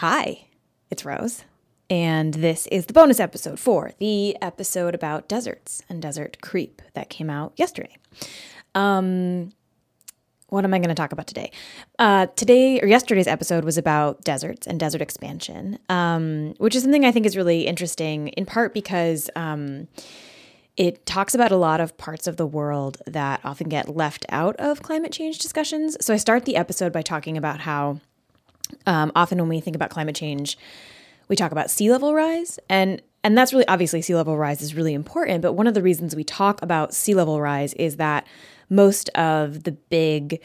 Hi, it's Rose, and this is the bonus episode for the episode about deserts and desert creep that came out yesterday. Um, what am I going to talk about today? Uh, today or yesterday's episode was about deserts and desert expansion, um, which is something I think is really interesting, in part because um, it talks about a lot of parts of the world that often get left out of climate change discussions. So I start the episode by talking about how um, often when we think about climate change, we talk about sea level rise, and and that's really obviously sea level rise is really important. But one of the reasons we talk about sea level rise is that most of the big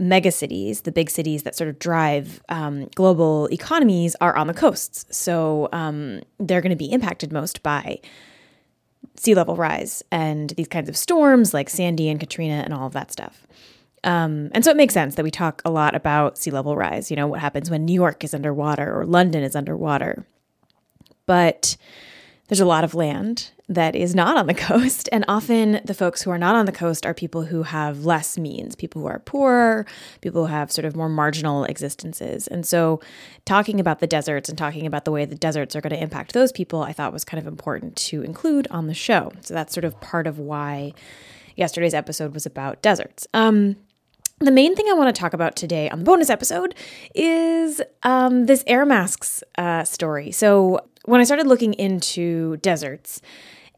megacities, the big cities that sort of drive um, global economies, are on the coasts. So um, they're going to be impacted most by sea level rise and these kinds of storms like Sandy and Katrina and all of that stuff. Um, and so it makes sense that we talk a lot about sea level rise, you know, what happens when New York is underwater or London is underwater. But there's a lot of land that is not on the coast. And often the folks who are not on the coast are people who have less means, people who are poorer, people who have sort of more marginal existences. And so talking about the deserts and talking about the way the deserts are going to impact those people, I thought was kind of important to include on the show. So that's sort of part of why yesterday's episode was about deserts. Um, the main thing I want to talk about today on the bonus episode is um, this air masks uh, story. So, when I started looking into deserts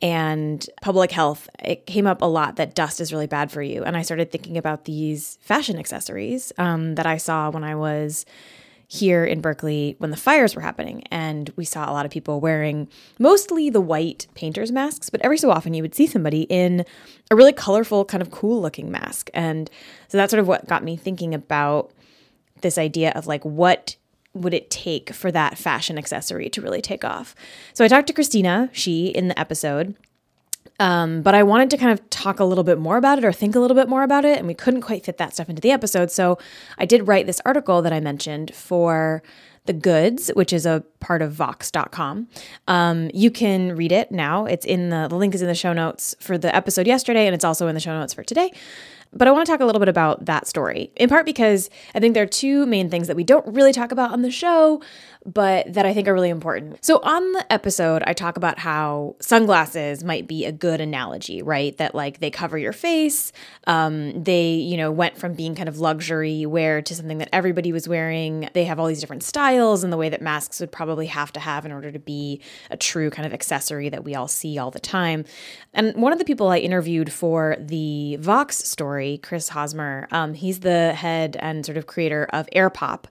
and public health, it came up a lot that dust is really bad for you. And I started thinking about these fashion accessories um, that I saw when I was here in Berkeley when the fires were happening. And we saw a lot of people wearing mostly the white painter's masks, but every so often you would see somebody in a really colorful, kind of cool looking mask. And so that's sort of what got me thinking about this idea of like what would it take for that fashion accessory to really take off? So I talked to Christina, she in the episode, um, but I wanted to kind of talk a little bit more about it or think a little bit more about it, and we couldn't quite fit that stuff into the episode. So I did write this article that I mentioned for The Goods, which is a part of Vox.com. Um, you can read it now. It's in the, the link is in the show notes for the episode yesterday, and it's also in the show notes for today. But I want to talk a little bit about that story, in part because I think there are two main things that we don't really talk about on the show, but that I think are really important. So, on the episode, I talk about how sunglasses might be a good analogy, right? That like they cover your face. Um, they, you know, went from being kind of luxury wear to something that everybody was wearing. They have all these different styles and the way that masks would probably have to have in order to be a true kind of accessory that we all see all the time. And one of the people I interviewed for the Vox story, Chris Hosmer, um, he's the head and sort of creator of AirPop,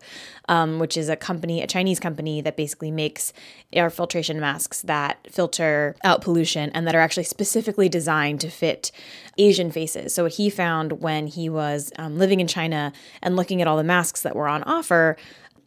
um, which is a company, a Chinese Chinese company that basically makes air filtration masks that filter out pollution and that are actually specifically designed to fit Asian faces. So, what he found when he was um, living in China and looking at all the masks that were on offer,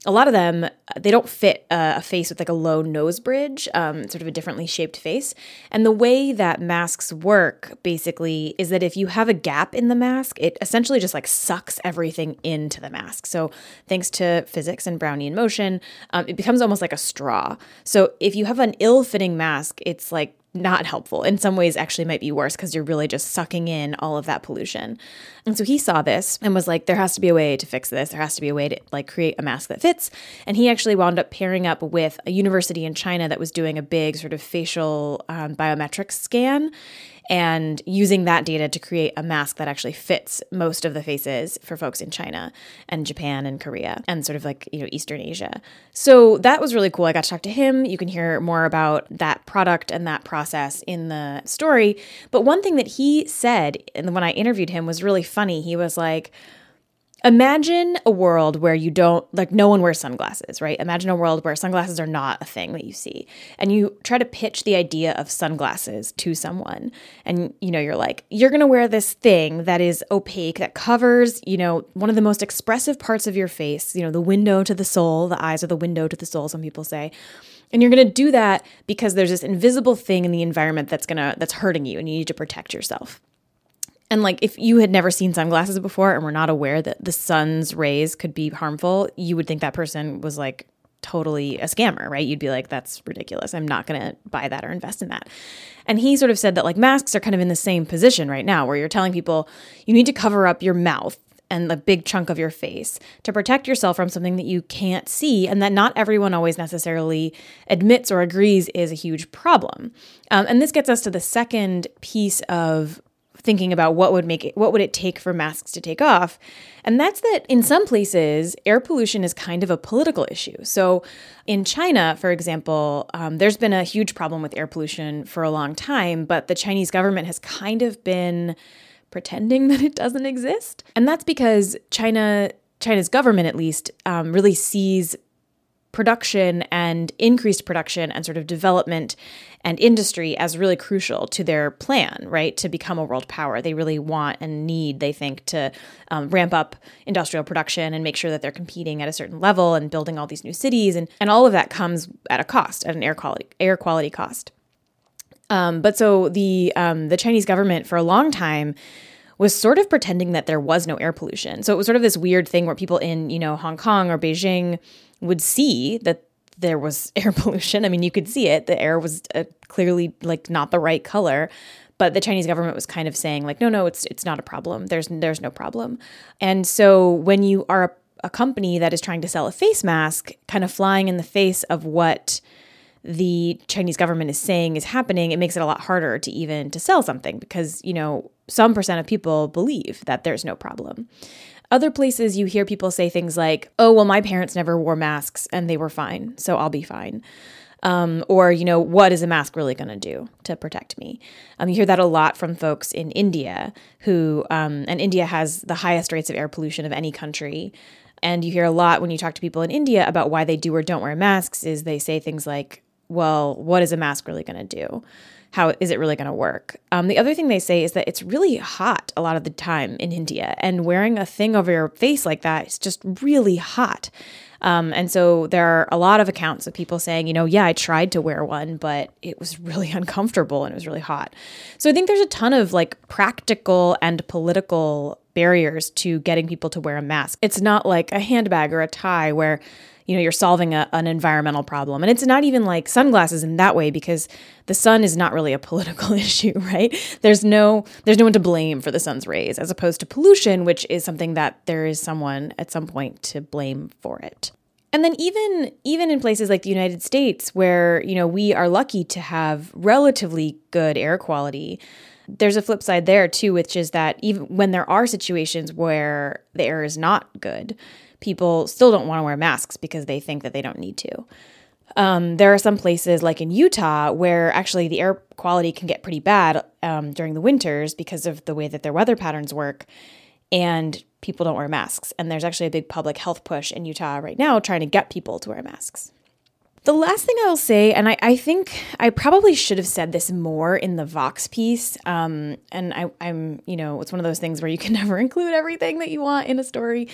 a lot of them they don't fit a, face with like a low nose bridge um, sort of a differently shaped face. And the way that masks work basically is that if you have a gap in the mask it essentially just like sucks everything into the mask. So thanks to physics and brownian motion um, it becomes almost like a straw. So if you have an ill-fitting mask it's like not helpful. In some ways, actually might be worse because you're really just sucking in all of that pollution. And so he saw this and was like, there has to be a way to fix this. There has to be a way to like create a mask that fits. And he actually wound up pairing up with a university in China that was doing a big sort of facial um, biometrics scan and using that data to create a mask that actually fits most of the faces for folks in China and Japan and Korea and sort of like, you know, Eastern Asia. So that was really cool. I got to talk to him. You can hear more about that product and that process in the story. But one thing that he said and when I interviewed him was really funny. He was like, Imagine a world where you don't, like, no one wears sunglasses, right? Imagine a world where sunglasses are not a thing that you see. And you try to pitch the idea of sunglasses to someone. And, you know, you're like, you're going to wear this thing that is opaque, that covers, you know, one of the most expressive parts of your face, you know, the window to the soul. The eyes are the window to the soul, some people say. And you're going to do that because there's this invisible thing in the environment that's going to, that's hurting you and you need to protect yourself. And like if you had never seen sunglasses before and were not aware that the sun's rays could be harmful, you would think that person was like totally a scammer, right? You'd be like, that's ridiculous. I'm not going to buy that or invest in that. And he sort of said that like masks are kind of in the same position right now where you're telling people you need to cover up your mouth and the big chunk of your face to protect yourself from something that you can't see and that not everyone always necessarily admits or agrees is a huge problem. Um, and this gets us to the second piece of thinking about what would make it what would it take for masks to take off. And that's that in some places air pollution is kind of a political issue. So in china for example um, there's been a huge problem with air pollution for a long time but the chinese government has kind of been pretending that it doesn't exist. And that's because china china's government at least um, really sees production and increased production and sort of development and industry as really crucial to their plan, right? To become a world power. They really want and need, they think, to um, ramp up industrial production and make sure that they're competing at a certain level and building all these new cities. And, and all of that comes at a cost, at an air quality, air quality cost. Um, but so the um, the Chinese government for a long time was sort of pretending that there was no air pollution. So it was sort of this weird thing where people in, you know, Hong Kong or Beijing would see that there was air pollution. I mean, you could see it. The air was uh, clearly like not the right color, but the Chinese government was kind of saying like, no, no, it's it's not a problem. There's there's no problem. And so when you are a, a company that is trying to sell a face mask, kind of flying in the face of what the Chinese government is saying is happening, it makes it a lot harder to even to sell something because, you know, some percent of people believe that there's no problem. Other places you hear people say things like, oh, well, my parents never wore masks and they were fine, so I'll be fine. Um, or, you know, what is a mask really going to do to protect me? Um, you hear that a lot from folks in India who, um, and India has the highest rates of air pollution of any country. And you hear a lot when you talk to people in India about why they do or don't wear masks, is they say things like, well, what is a mask really going to do? how is it really going to work? Um, the other thing they say is that it's really hot a lot of the time in India, and wearing a thing over your face like that is just really hot. Um, and so there are a lot of accounts of people saying, you know, yeah, I tried to wear one, but it was really uncomfortable and it was really hot. So I think there's a ton of like practical and political barriers to getting people to wear a mask. It's not like a handbag or a tie where you know you're solving a, an environmental problem. And it's not even like sunglasses in that way because the sun is not really a political issue right? There's no there's no one to blame for the sun's rays as opposed to pollution which is something that there is someone at some point to blame for it. And then even even in places like the United States where you know we are lucky to have relatively good air quality there's a flip side there too which is that even when there are situations where the air is not good people still don't want to wear masks because they think that they don't need to. Um, there are some places, like in Utah, where actually the air quality can get pretty bad um, during the winters because of the way that their weather patterns work, and people don't wear masks. And there's actually a big public health push in Utah right now trying to get people to wear masks. The last thing I'll say, and I, I think I probably should have said this more in the Vox piece, um, and I, I'm, you know, it's one of those things where you can never include everything that you want in a story.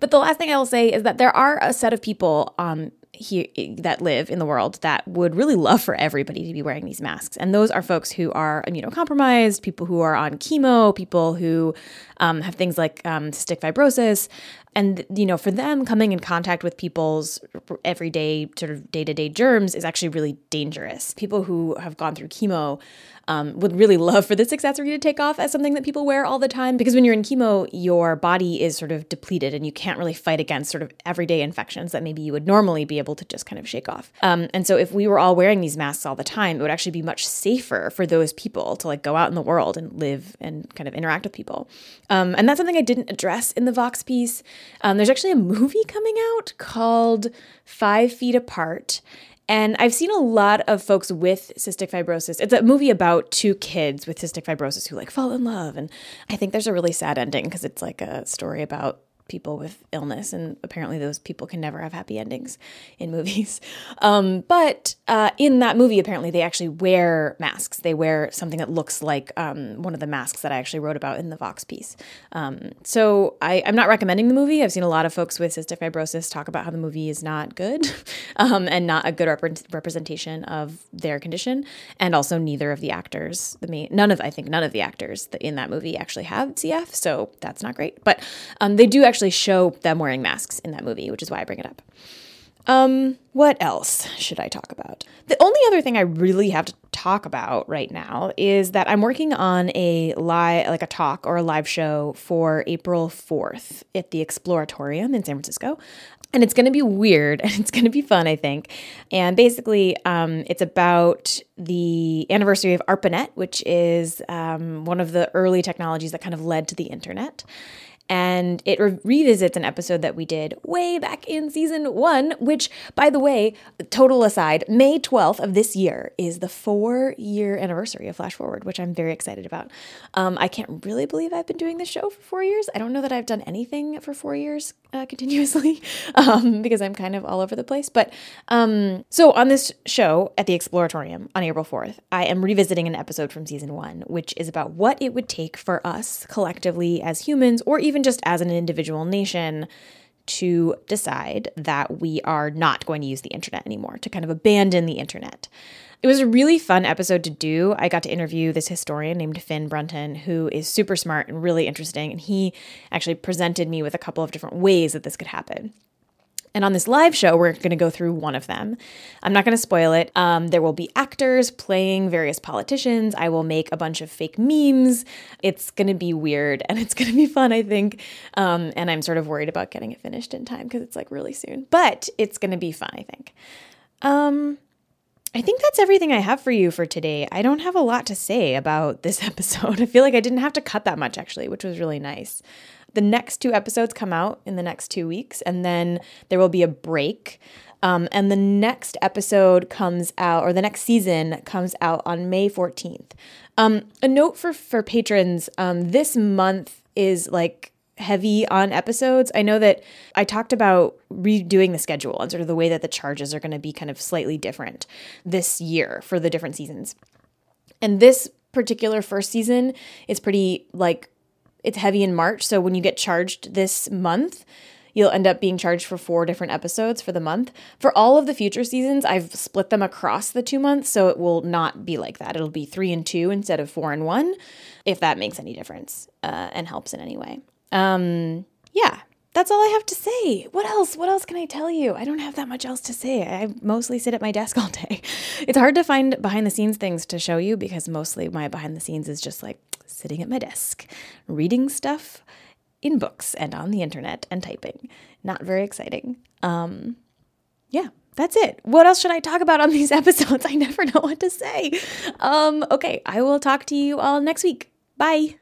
But the last thing I will say is that there are a set of people um, here that live in the world that would really love for everybody to be wearing these masks. And those are folks who are immunocompromised, people who are on chemo, people who um, have things like um, cystic fibrosis, and you know for them coming in contact with people's everyday sort of day-to-day germs is actually really dangerous people who have gone through chemo um, would really love for this accessory to take off as something that people wear all the time because when you're in chemo your body is sort of depleted and you can't really fight against sort of everyday infections that maybe you would normally be able to just kind of shake off um, and so if we were all wearing these masks all the time it would actually be much safer for those people to like go out in the world and live and kind of interact with people um, and that's something i didn't address in the vox piece um, there's actually a movie coming out called Five Feet Apart. And I've seen a lot of folks with cystic fibrosis. It's a movie about two kids with cystic fibrosis who like fall in love. And I think there's a really sad ending because it's like a story about people with illness, and apparently those people can never have happy endings in movies. Um, but uh, in that movie, apparently they actually wear masks. They wear something that looks like um, one of the masks that I actually wrote about in the Vox piece. Um, so I, am not recommending the movie. I've seen a lot of folks with cystic fibrosis talk about how the movie is not good um, and not a good rep- representation of their condition. And also, neither of the actors, the main, none of I think none of the actors in that movie actually have CF, so that's not great. But um, they do actually actually show them wearing masks in that movie, which is why I bring it up. Um, what else should I talk about? The only other thing I really have to talk about right now is that I'm working on a live, like a talk or a live show for April 4th at the Exploratorium in San Francisco. And it's going to be weird and it's going to be fun, I think. And basically, um, it's about the anniversary of ARPANET, which is um, one of the early technologies that kind of led to the internet and it re- revisits an episode that we did way back in season one, which, by the way, total aside, May 12th of this year is the four year anniversary of Flash Forward, which I'm very excited about. Um, I can't really believe I've been doing this show for four years. I don't know that I've done anything for four years uh, continuously um, because I'm kind of all over the place. But um, so on this show at the Exploratorium on April 4th, I am revisiting an episode from season one, which is about what it would take for us collectively as humans or even even just as an individual nation, to decide that we are not going to use the internet anymore, to kind of abandon the internet. It was a really fun episode to do. I got to interview this historian named Finn Brunton, who is super smart and really interesting. And he actually presented me with a couple of different ways that this could happen. And on this live show, we're going to go through one of them. I'm not going to spoil it. Um, there will be actors playing various politicians. I will make a bunch of fake memes. It's going to be weird and it's going to be fun, I think. Um, and I'm sort of worried about getting it finished in time because it's like really soon. But it's going to be fun, I think. Um, I think that's everything I have for you for today. I don't have a lot to say about this episode. I feel like I didn't have to cut that much actually, which was really nice. The next two episodes come out in the next two weeks, and then there will be a break. Um, and the next episode comes out, or the next season comes out on May 14th. Um, a note for, for patrons um, this month is like heavy on episodes. I know that I talked about redoing the schedule and sort of the way that the charges are going to be kind of slightly different this year for the different seasons. And this particular first season is pretty like it's heavy in March. So when you get charged this month, you'll end up being charged for four different episodes for the month. For all of the future seasons, I've split them across the two months, so it will not be like that. It'll be three and two instead of four and one, if that makes any difference uh, and helps in any way. Um, yeah, that's all I have to say. What else? What else can I tell you? I don't have that much else to say. I mostly sit at my desk all day. It's hard to find behind the scenes things to show you because mostly my behind the scenes is just like sitting at my desk, reading stuff in books and on the internet and typing. Not very exciting. Um, yeah, that's it. What else should I talk about on these episodes? I never know what to say. Um, okay, I will talk to you all next week. Bye.